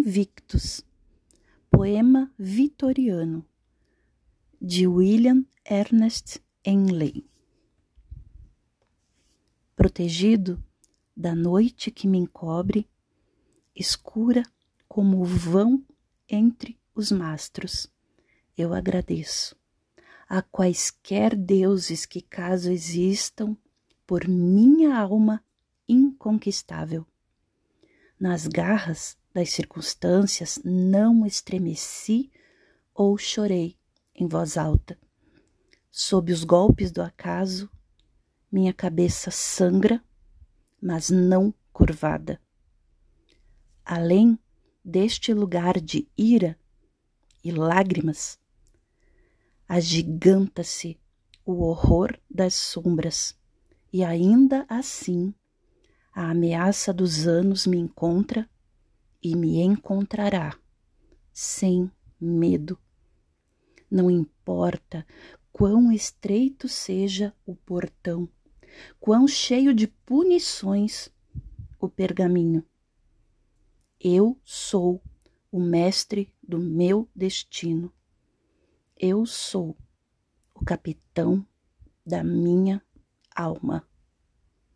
Invictus, poema vitoriano, de William Ernest Henley. Protegido da noite que me encobre, escura como o vão entre os mastros, eu agradeço a quaisquer deuses que caso existam por minha alma inconquistável. Nas garras das circunstâncias não estremeci ou chorei em voz alta. Sob os golpes do acaso, minha cabeça sangra, mas não curvada. Além deste lugar de ira e lágrimas, agiganta-se o horror das sombras, e ainda assim a ameaça dos anos me encontra e me encontrará, sem medo. Não importa quão estreito seja o portão, quão cheio de punições o pergaminho. Eu sou o mestre do meu destino eu sou o capitão da minha alma.